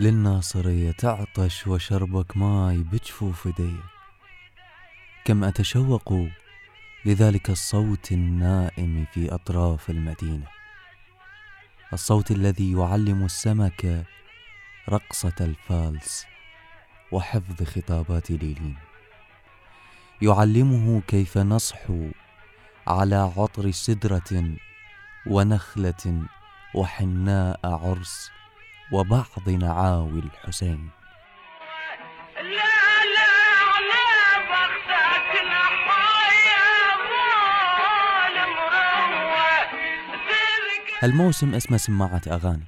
للناصرية تعطش وشربك ماي بجفوف ايدي كم أتشوق لذلك الصوت النائم في أطراف المدينة. الصوت الذي يعلم السمك رقصة الفالس وحفظ خطابات ليلين. يعلمه كيف نصحو على عطر سدرة ونخلة وحناء عرس وبعض نعاوي الحسين. هالموسم اسمه سماعة أغاني؟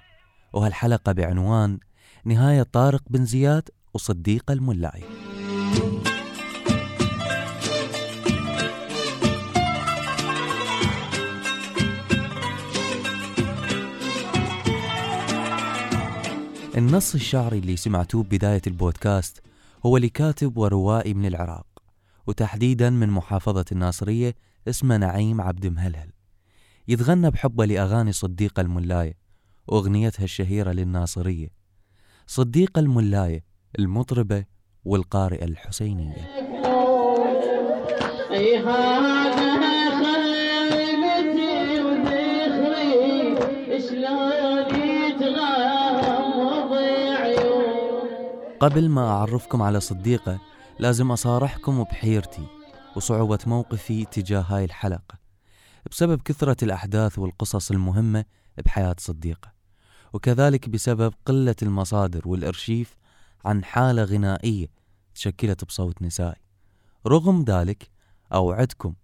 وهالحلقة بعنوان نهاية طارق بن زياد وصديق الملاي النص الشعري اللي سمعتوه ببداية البودكاست هو لكاتب وروائي من العراق وتحديدا من محافظة الناصرية اسمه نعيم عبد مهلهل. يتغنى بحبه لأغاني صديق الملاية وأغنيتها الشهيرة للناصرية. صديق الملاية المطربة والقارئة الحسينية. قبل ما أعرفكم على صديقة لازم أصارحكم بحيرتي وصعوبة موقفي تجاه هاي الحلقة بسبب كثرة الأحداث والقصص المهمة بحياة صديقة وكذلك بسبب قلة المصادر والإرشيف عن حالة غنائية تشكلت بصوت نسائي. رغم ذلك أوعدكم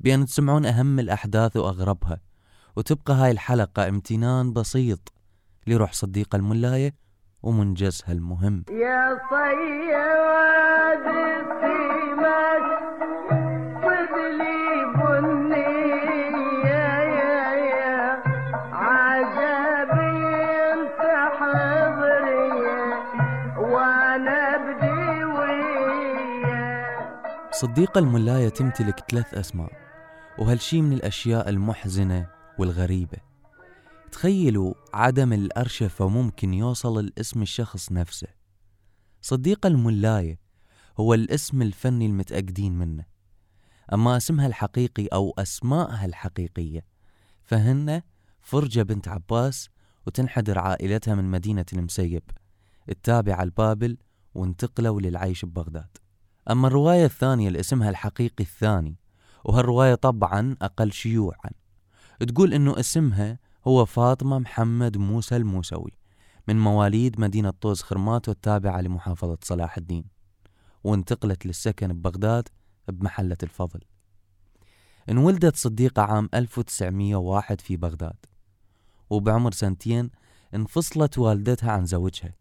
بأن تسمعون أهم الأحداث وأغربها وتبقى هاي الحلقة امتنان بسيط لروح صديقة الملاية ومنجزها المهم. يا صياد السمك خذ لي بني يا يا يا. عجبي أنت حضري وأنا بدي وياك. صديقة الملاية تمتلك ثلاث أسماء وهالشي من الأشياء المحزنة والغريبة. تخيلوا عدم الأرشفة ممكن يوصل الاسم الشخص نفسه. صديقة الملاية هو الاسم الفني المتأكدين منه. أما اسمها الحقيقي أو أسمائها الحقيقية فهن فرجة بنت عباس وتنحدر عائلتها من مدينة المسيب التابعة لبابل وانتقلوا للعيش ببغداد. أما الرواية الثانية لاسمها الحقيقي الثاني وهالرواية طبعا أقل شيوعا. تقول إنه اسمها هو فاطمة محمد موسى الموسوي من مواليد مدينة طوز خرمات والتابعة لمحافظة صلاح الدين وانتقلت للسكن ببغداد بمحلة الفضل. انولدت صديقة عام 1901 في بغداد وبعمر سنتين انفصلت والدتها عن زوجها.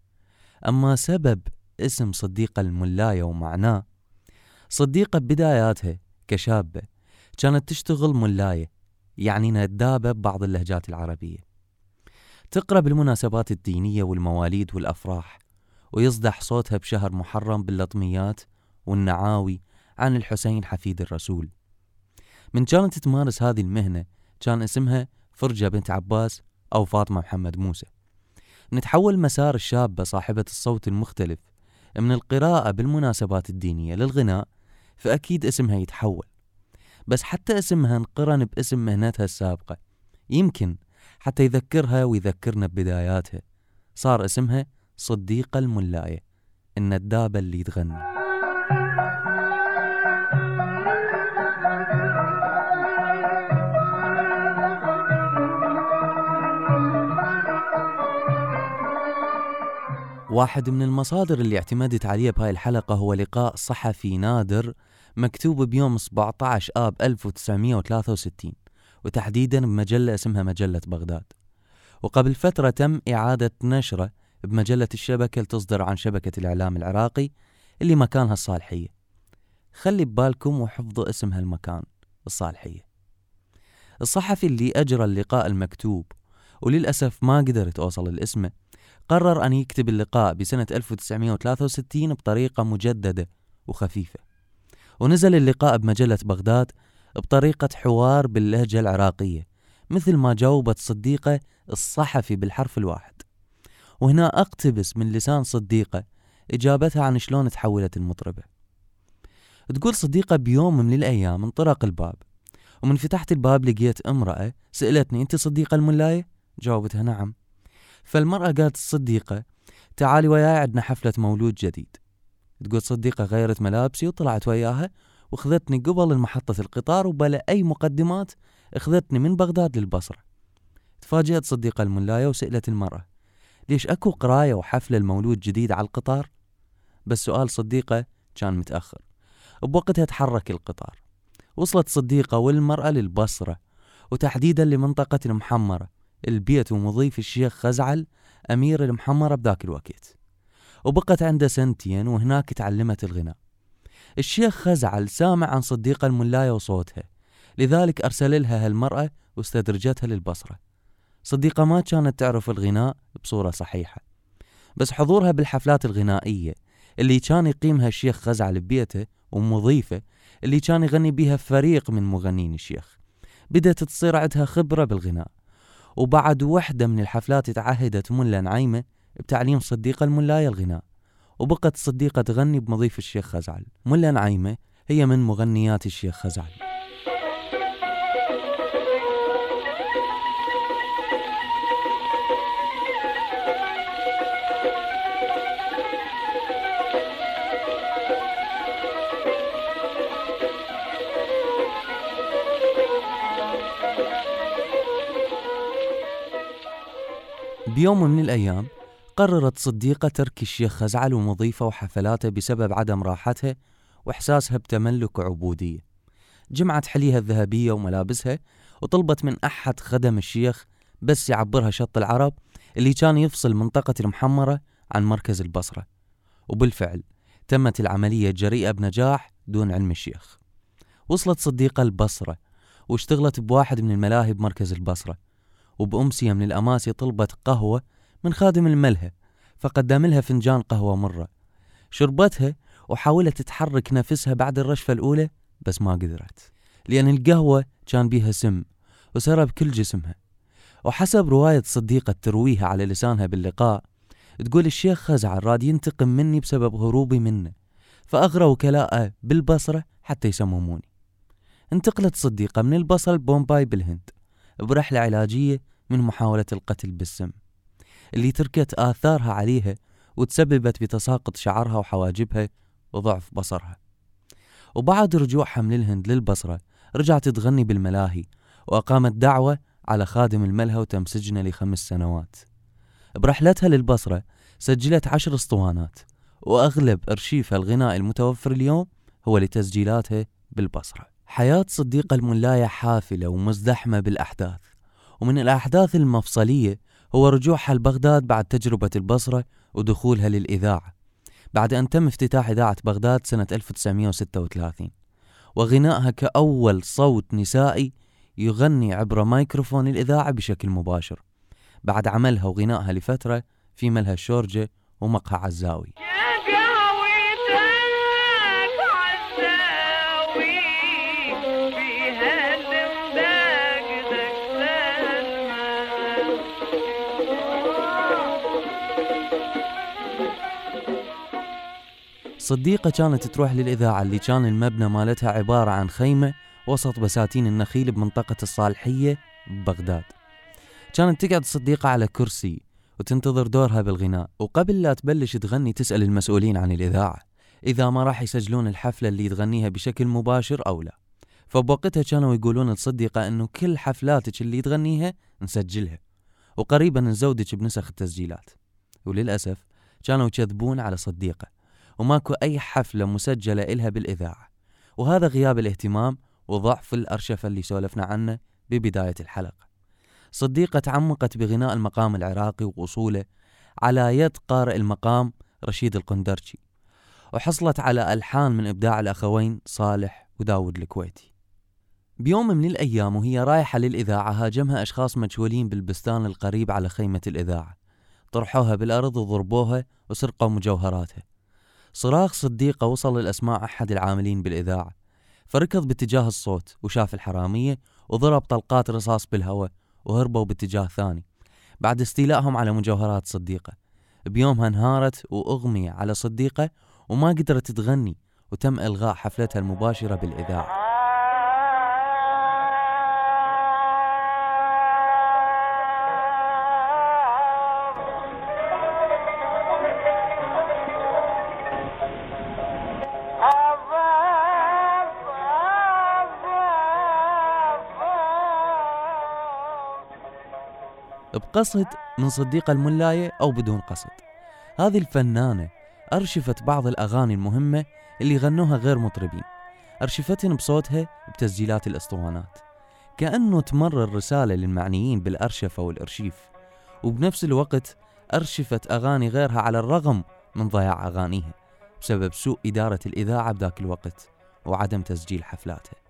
أما سبب اسم صديقة الملاية ومعناه صديقة بداياتها كشابة كانت تشتغل ملاية يعني ندابة ببعض اللهجات العربية. تقرأ بالمناسبات الدينية والمواليد والأفراح ويصدح صوتها بشهر محرم باللطميات والنعاوي عن الحسين حفيد الرسول. من كانت تمارس هذه المهنة كان اسمها فرجة بنت عباس أو فاطمة محمد موسى. نتحول مسار الشابة صاحبة الصوت المختلف من القراءة بالمناسبات الدينية للغناء فأكيد اسمها يتحول. بس حتى اسمها انقرن باسم مهنتها السابقة. يمكن حتى يذكرها ويذكرنا ببداياتها. صار اسمها صديقة الملاية الندابة اللي تغني. واحد من المصادر اللي اعتمدت عليه بهاي الحلقة هو لقاء صحفي نادر مكتوب بيوم 17 آب 1963 وتحديدا بمجلة اسمها مجلة بغداد. وقبل فترة تم إعادة نشرة بمجلة الشبكة لتصدر عن شبكة الإعلام العراقي اللي مكانها الصالحية. خلي ببالكم وحفظوا اسم هالمكان الصالحية. الصحفي اللي أجرى اللقاء المكتوب وللأسف ما قدرت أوصل لاسمه قرر أن يكتب اللقاء بسنة 1963 بطريقة مجددة وخفيفة. ونزل اللقاء بمجلة بغداد بطريقة حوار باللهجة العراقية مثل ما جاوبت صديقة الصحفي بالحرف الواحد. وهنا أقتبس من لسان صديقة إجابتها عن شلون تحولت المطربة. تقول صديقة بيوم من الأيام انطرق الباب ومن فتحت الباب لقيت امرأة سألتني أنت صديقة الملاية؟ جاوبتها نعم. فالمرأة قالت الصديقة تعالي وياي عندنا حفلة مولود جديد. تقول صديقة غيرت ملابسي وطلعت وياها وخذتني قبل محطة القطار وبلا أي مقدمات أخذتني من بغداد للبصرة. تفاجأت صديقة الملاية وسألت المرأة ليش أكو قراية وحفلة المولود جديد على القطار؟ بس سؤال صديقة كان متأخر. بوقتها تحرك القطار. وصلت صديقة والمرأة للبصرة وتحديدا لمنطقة المحمرة. البيت ومضيف الشيخ خزعل أمير المحمرة بذاك الوقت. وبقت عنده سنتين وهناك تعلمت الغناء. الشيخ خزعل سامع عن صديقة الملاية وصوتها لذلك أرسل لها هالمرأة واستدرجتها للبصرة. صديقة ما كانت تعرف الغناء بصورة صحيحة بس حضورها بالحفلات الغنائية اللي كان يقيمها الشيخ خزعل ببيته ومضيفة اللي كان يغني بيها فريق من مغنين الشيخ. بدأت تصير عندها خبرة بالغناء وبعد وحدة من الحفلات تعهدت ملا نعيمة بتعليم صديقة الملاية الغناء. وبقت صديقة تغني بمضيف الشيخ خزعل. ملا نعيمة هي من مغنيات الشيخ خزعل. بيوم من الأيام قررت صديقة ترك الشيخ خزعل ومضيفه وحفلاته بسبب عدم راحتها وإحساسها بتملك وعبودية جمعت حليها الذهبية وملابسها وطلبت من أحد خدم الشيخ بس يعبرها شط العرب اللي كان يفصل منطقة المحمرة عن مركز البصرة. وبالفعل تمت العملية جريئة بنجاح دون علم الشيخ. وصلت صديقة البصرة واشتغلت بواحد من الملاهي بمركز البصرة. وبأمسية من الأماسي طلبت قهوة من خادم الملهى فقدم لها فنجان قهوة مرة. شربتها وحاولت تحرك نفسها بعد الرشفة الأولى بس ما قدرت لأن القهوة كان بيها سم وسرب كل جسمها. وحسب رواية صديقة ترويها على لسانها باللقاء تقول الشيخ خزعل راد ينتقم مني بسبب هروبي منه فأغرى وكلاءه بالبصرة حتى يسمموني. انتقلت صديقة من البصرة لبومباي بالهند برحلة علاجية من محاولة القتل بالسم. اللي تركت آثارها عليها وتسببت بتساقط شعرها وحواجبها وضعف بصرها. وبعد رجوعها من الهند للبصرة رجعت تغني بالملاهي وأقامت دعوة على خادم الملهى وتم سجنه لخمس سنوات. برحلتها للبصرة سجلت عشر اسطوانات وأغلب أرشيفها الغنائي المتوفر اليوم هو لتسجيلاتها بالبصرة. حياة صديقة الملاية حافلة ومزدحمة بالأحداث ومن الأحداث المفصلية هو رجوعها لبغداد بعد تجربة البصرة ودخولها للإذاعة بعد أن تم افتتاح إذاعة بغداد سنة 1936 وغنائها كأول صوت نسائي يغني عبر ميكروفون الإذاعة بشكل مباشر بعد عملها وغنائها لفترة في ملهى الشورجة ومقهى عزاوي. صديقة كانت تروح للإذاعة اللي كان المبنى مالتها عبارة عن خيمة وسط بساتين النخيل بمنطقة الصالحية ببغداد. كانت تقعد صديقة على كرسي وتنتظر دورها بالغناء. وقبل لا تبلش تغني تسأل المسؤولين عن الإذاعة إذا ما راح يسجلون الحفلة اللي تغنيها بشكل مباشر أو لا. فبوقتها كانوا يقولون لصديقة أنه كل حفلاتك اللي تغنيها نسجلها. وقريبا نزودك بنسخ التسجيلات. وللأسف كانوا يكذبون على صديقة. وماكو أي حفلة مسجلة إلها بالإذاعة. وهذا غياب الاهتمام وضعف الأرشفة اللي سولفنا عنه ببداية الحلقة. صديقة تعمقت بغناء المقام العراقي وأصوله على يد قارئ المقام رشيد القندرشي وحصلت على ألحان من إبداع الأخوين صالح وداود الكويتي. بيوم من الأيام وهي رايحة للإذاعة هاجمها أشخاص مجهولين بالبستان القريب على خيمة الإذاعة. طرحوها بالأرض وضربوها وسرقوا مجوهراتها. صراخ صديقة وصل لأسماع أحد العاملين بالإذاعة فركض باتجاه الصوت وشاف الحرامية وضرب طلقات رصاص بالهواء وهربوا باتجاه ثاني بعد استيلائهم على مجوهرات صديقة. بيومها انهارت وأغمي على صديقة وما قدرت تغني وتم إلغاء حفلتها المباشرة بالإذاعة. بقصد من صديقة الملاية أو بدون قصد. هذه الفنانة أرشفت بعض الأغاني المهمة اللي غنوها غير مطربين. أرشفتهن بصوتها بتسجيلات الأسطوانات. كأنه تمرر رسالة للمعنيين بالأرشفة والإرشيف وبنفس الوقت أرشفت أغاني غيرها على الرغم من ضياع أغانيها بسبب سوء إدارة الإذاعة بذاك الوقت وعدم تسجيل حفلاتها.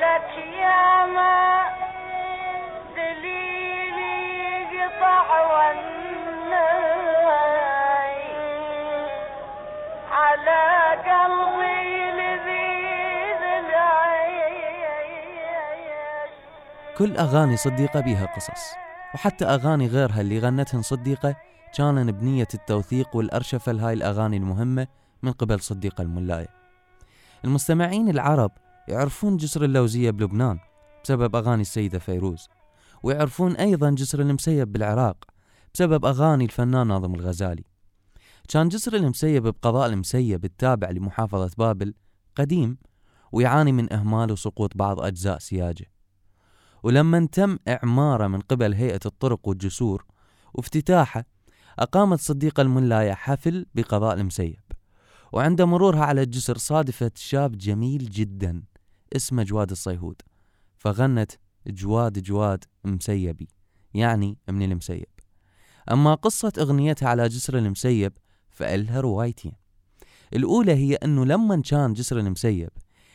لك يا ما دليلي قطع والناي. على قلبي لذيذ كل أغاني صديقة بيها قصص وحتى أغاني غيرها اللي غنتهن صديقة كان بنية التوثيق والأرشفة لهاي الأغاني المهمة من قبل صديقة الملاية. المستمعين العرب يعرفون جسر اللوزية بلبنان بسبب أغاني السيدة فيروز ويعرفون أيضا جسر المسيب بالعراق بسبب أغاني الفنان ناظم الغزالي. كان جسر المسيب بقضاء المسيب التابع لمحافظة بابل قديم ويعاني من إهمال وسقوط بعض أجزاء سياجه. ولما تم إعماره من قبل هيئة الطرق والجسور وافتتاحه أقامت صديقة الملاية حفل بقضاء المسيب وعند مرورها على الجسر صادفت شاب جميل جدا. اسمه جواد الصيهود. فغنت جواد جواد مسيبي يعني من المسيب. أما قصة أغنيتها على جسر المسيب فإلها روايتين. الأولى هي أنه لما كان جسر المسيب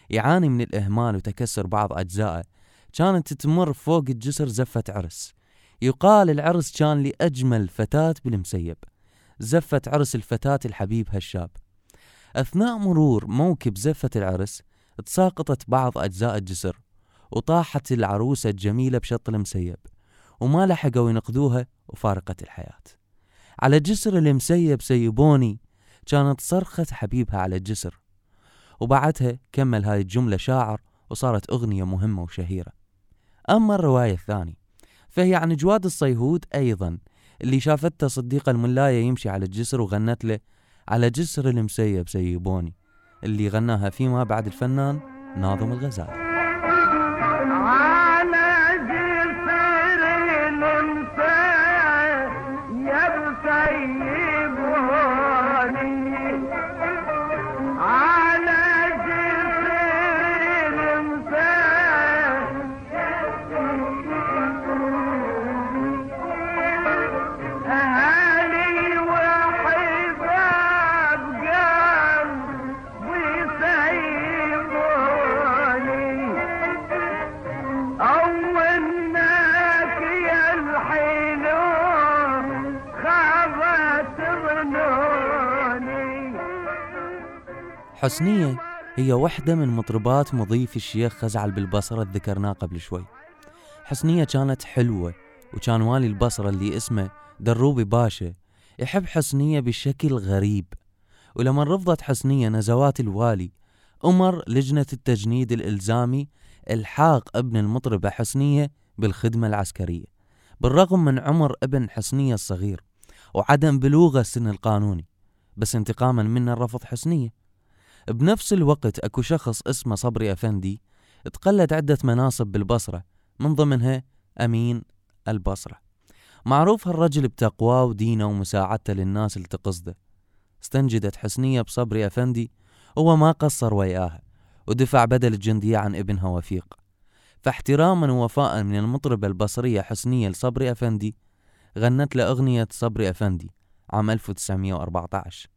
يعاني من الإهمال وتكسر بعض أجزائه كانت تمر فوق الجسر زفة عرس. يقال العرس كان لأجمل فتاة بالمسيب زفة عرس الفتاة الحبيب هالشاب أثناء مرور موكب زفة العرس تساقطت بعض أجزاء الجسر وطاحت العروسة الجميلة بشط المسيب وما لحقوا ينقذوها وفارقت الحياة. على جسر المسيب سيبوني كانت صرخة حبيبها على الجسر وبعدها كمل هاي الجملة شاعر وصارت أغنية مهمة وشهيرة. أما الرواية الثانية فهي عن جواد الصيهود أيضا اللي شافته صديقة الملاية يمشي على الجسر وغنت له على جسر المسيب سيبوني. اللي غناها فيما بعد الفنان ناظم الغزالي. حسنية هي واحدة من مطربات مضيف الشيخ خزعل بالبصرة ذكرناه قبل شوي. حسنية كانت حلوة وكان والي البصرة اللي اسمه دروبي باشا يحب حسنية بشكل غريب. ولما رفضت حسنية نزوات الوالي أمر لجنة التجنيد الإلزامي إلحاق ابن المطربة حسنية بالخدمة العسكرية. بالرغم من عمر ابن حسنية الصغير وعدم بلوغه السن القانوني بس انتقاما منا رفض حسنية. بنفس الوقت أكو شخص اسمه صبري أفندي تقلد عدة مناصب بالبصرة من ضمنها أمين البصرة. معروف هالرجل بتقواه ودينه ومساعدته للناس اللي تقصده. استنجدت حسنية بصبري أفندي هو ما قصر وياها ودفع بدل الجندية عن ابنها وفيق. فاحتراما ووفاء من المطربة البصرية حسنية لصبري أفندي غنت له أغنية صبري أفندي عام 1914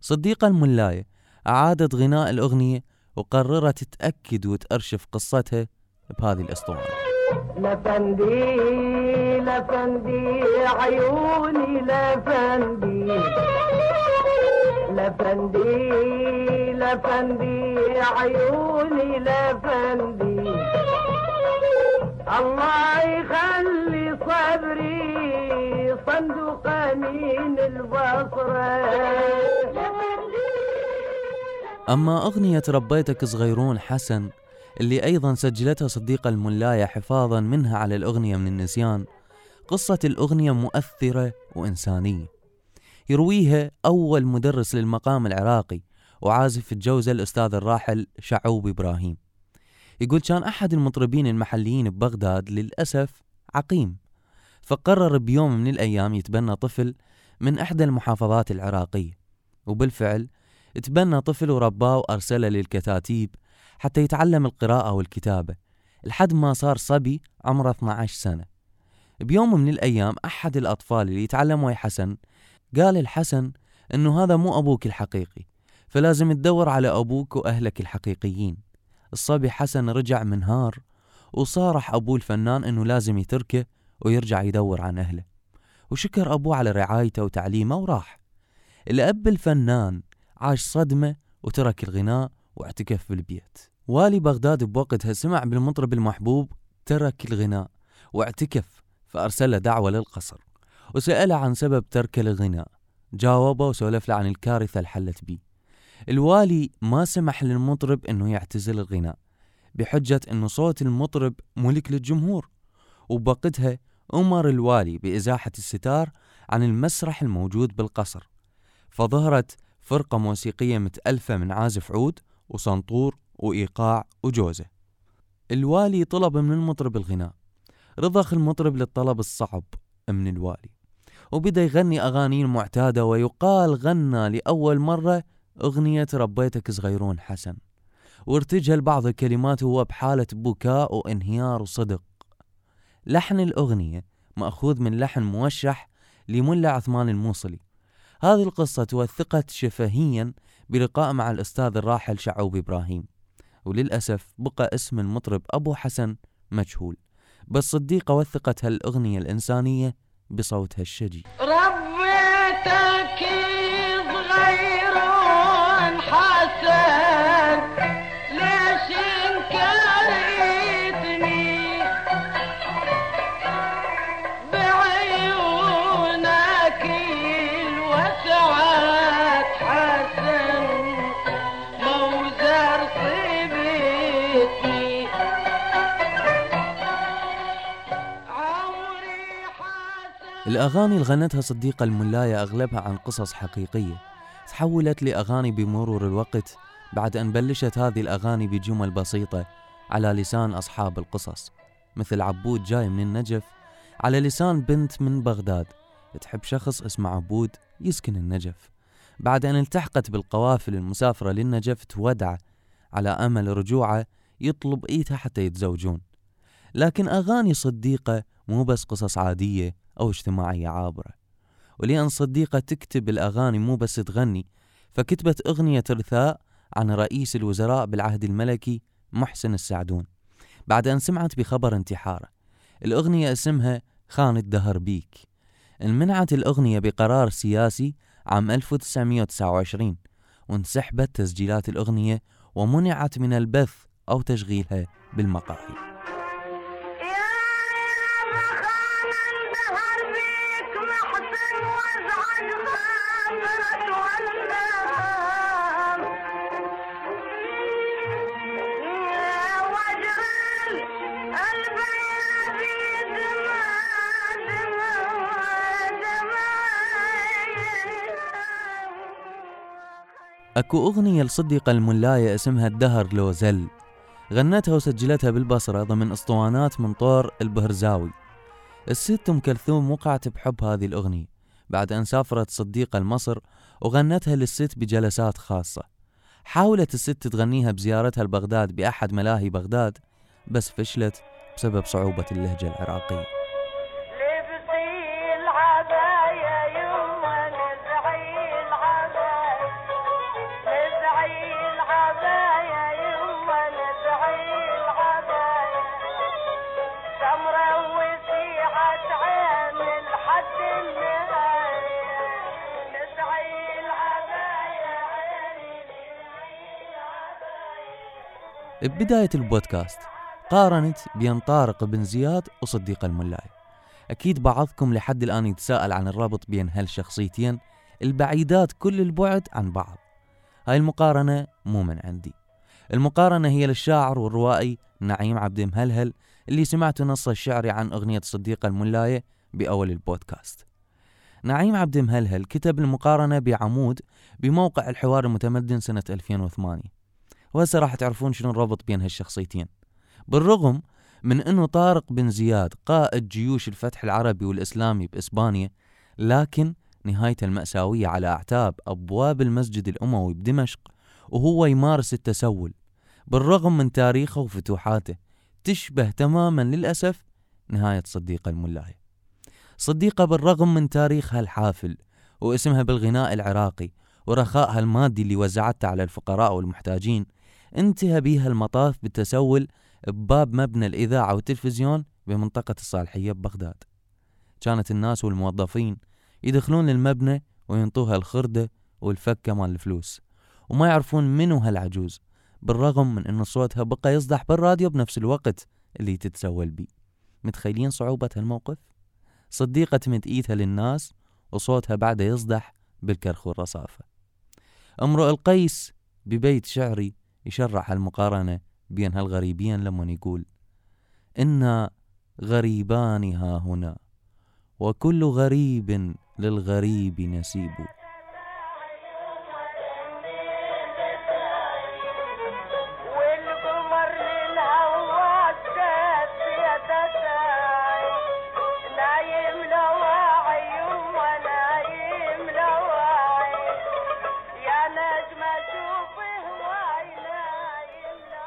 صديقة الملاية أعادت غناء الأغنية وقررت تأكد وتأرشف قصتها بهذه الأسطوانة لفندي لفندي عيوني لفندي. لفندي لفندي عيوني لفندي. الله يخلي صبري صندوق من البصرة. أما أغنية ربيتك صغيرون حسن اللي أيضا سجلتها صديقة الملاية حفاظا منها على الأغنية من النسيان قصة الأغنية مؤثرة وإنسانية. يرويها أول مدرس للمقام العراقي وعازف الجوزة الأستاذ الراحل شعوب إبراهيم. يقول كان أحد المطربين المحليين ببغداد للأسف عقيم فقرر بيوم من الأيام يتبنى طفل من إحدى المحافظات العراقية وبالفعل تبنى طفل ورباه وأرسله للكتاتيب حتى يتعلم القراءة والكتابة. لحد ما صار صبي عمره 12 سنة. بيوم من الأيام أحد الأطفال اللي يتعلم ويا حسن قال الحسن إنه هذا مو أبوك الحقيقي فلازم تدور على أبوك وأهلك الحقيقيين. الصبي حسن رجع منهار وصارح أبوه الفنان إنه لازم يتركه ويرجع يدور عن أهله. وشكر أبوه على رعايته وتعليمه وراح. الأب الفنان عاش صدمة وترك الغناء واعتكف بالبيت والي بغداد بوقتها سمع بالمطرب المحبوب ترك الغناء واعتكف فأرسل دعوة للقصر وسأله عن سبب ترك الغناء. جاوبه وسولف له عن الكارثة اللي حلت بيه الوالي ما سمح للمطرب إنه يعتزل الغناء بحجة إنه صوت المطرب ملك للجمهور. وبوقتها أمر الوالي بإزاحة الستار عن المسرح الموجود بالقصر فظهرت فرقة موسيقية متألفة من عازف عود وسنطور وإيقاع وجوزة. الوالي طلب من المطرب الغناء. رضخ المطرب للطلب الصعب من الوالي. وبدأ يغني أغانيه المعتادة ويقال غنى لأول مرة أغنية ربيتك صغيرون حسن. وارتجل بعض الكلمات وهو بحالة بكاء وإنهيار وصدق. لحن الأغنية مأخوذ من لحن موشح لملا عثمان الموصلي. هذه القصة توثقت شفهيا بلقاء مع الأستاذ الراحل شعوب إبراهيم وللأسف بقى اسم المطرب أبو حسن مجهول. بس صديقة وثقت هالأغنية الإنسانية بصوتها الشجي. الأغاني اللي غنتها صديقة الملاية أغلبها عن قصص حقيقية. تحولت لأغاني بمرور الوقت بعد أن بلشت هذه الأغاني بجمل بسيطة على لسان أصحاب القصص. مثل عبود جاي من النجف على لسان بنت من بغداد. تحب شخص اسمه عبود يسكن النجف. بعد أن التحقت بالقوافل المسافرة للنجف تودعه على أمل رجوعه يطلب إيتها حتى يتزوجون. لكن أغاني صديقة مو بس قصص عادية أو اجتماعية عابرة. ولأن صديقة تكتب الأغاني مو بس تغني فكتبت أغنية رثاء عن رئيس الوزراء بالعهد الملكي محسن السعدون بعد أن سمعت بخبر انتحاره. الأغنية اسمها خان الدهر بيك. انمنعت الأغنية بقرار سياسي عام 1929 وانسحبت تسجيلات الأغنية ومنعت من البث أو تشغيلها بالمقاهي. أكو أغنية لصديقة الملاية اسمها الدهر لو زل. غنتها وسجلتها بالبصرة ضمن أسطوانات من طور البهرزاوي. الست أم كلثوم وقعت بحب هذه الأغنية. بعد أن سافرت صديقة لمصر وغنتها للست بجلسات خاصة. حاولت الست تغنيها بزيارتها لبغداد بأحد ملاهي بغداد بس فشلت بسبب صعوبة اللهجة العراقية. ببداية البودكاست. قارنت بين طارق بن زياد وصديق الملاي. أكيد بعضكم لحد الآن يتساءل عن الرابط بين هالشخصيتين البعيدات كل البعد عن بعض. هاي المقارنة مو من عندي. المقارنة هي للشاعر والروائي نعيم عبد مهلهل اللي سمعت نصه الشعري عن أغنية صديق الملاية بأول البودكاست. نعيم عبد مهلهل كتب المقارنة بعمود بموقع الحوار المتمدن سنة 2008 وهسه راح تعرفون شنو الربط بين هالشخصيتين. بالرغم من إنه طارق بن زياد قائد جيوش الفتح العربي والإسلامي بإسبانيا لكن نهايته المأساوية على أعتاب أبواب المسجد الأموي بدمشق وهو يمارس التسول. بالرغم من تاريخه وفتوحاته تشبه تماما للأسف نهاية صديقة الملاي صديقة بالرغم من تاريخها الحافل واسمها بالغناء العراقي ورخائها المادي اللي وزعته على الفقراء والمحتاجين انتهى بيها المطاف بالتسول بباب مبنى الإذاعة والتلفزيون بمنطقة الصالحية ببغداد. كانت الناس والموظفين يدخلون المبنى وينطوها الخردة والفكة مال الفلوس. وما يعرفون منو هالعجوز بالرغم من أن صوتها بقى يصدح بالراديو بنفس الوقت اللي تتسول بيه. متخيلين صعوبة هالموقف؟ صديقة تمد إيدها للناس وصوتها بعده يصدح بالكرخ والرصافة امرؤ القيس ببيت شعري يشرح المقارنة بين هالغريبين لما يقول إنا غريبان ها هنا وكل غريب للغريب نسيب.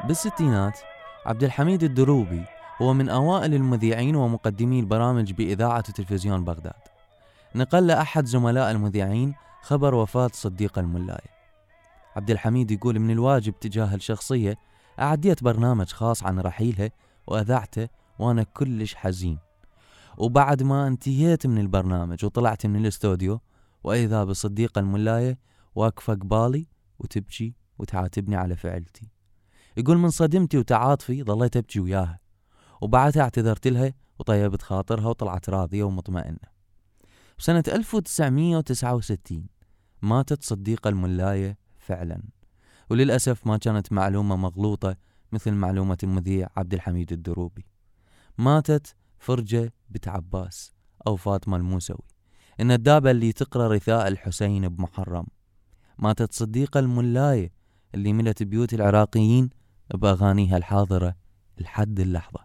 بالستينات عبد الحميد الدروبي هو من أوائل المذيعين ومقدمي البرامج بإذاعة وتلفزيون بغداد. نقل أحد زملاء المذيعين خبر وفاة صديق الملاي عبد الحميد يقول من الواجب تجاه الشخصية أعديت برنامج خاص عن رحيلها وأذعته وأنا كلش حزين. وبعد ما انتهيت من البرنامج وطلعت من الاستوديو وإذا بصديقة الملاية واقفة قبالي وتبكي وتعاتبني على فعلتي. يقول من صدمتي وتعاطفي ظليت أبكي وياها وبعدها اعتذرت لها وطيبت خاطرها وطلعت راضية ومطمئنة. بسنة 1969 ماتت صديقة الملاية فعلا وللأسف ما كانت معلومة مغلوطة مثل معلومة المذيع عبد الحميد الدروبي. ماتت فرجة بنت عباس أو فاطمة الموسوي. الندابة اللي تقرأ رثاء الحسين بمحرم. ماتت صديقة الملاية اللي ملت بيوت العراقيين بأغانيها الحاضرة لحد اللحظة.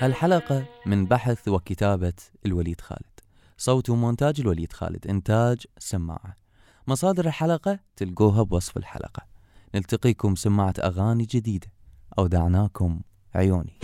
هالحلقة من بحث وكتابة الوليد خالد. صوت ومونتاج الوليد خالد إنتاج سماعة. مصادر الحلقة تلقوها بوصف الحلقة. نلتقيكم سماعة أغاني جديدة. أودعناكم عيوني.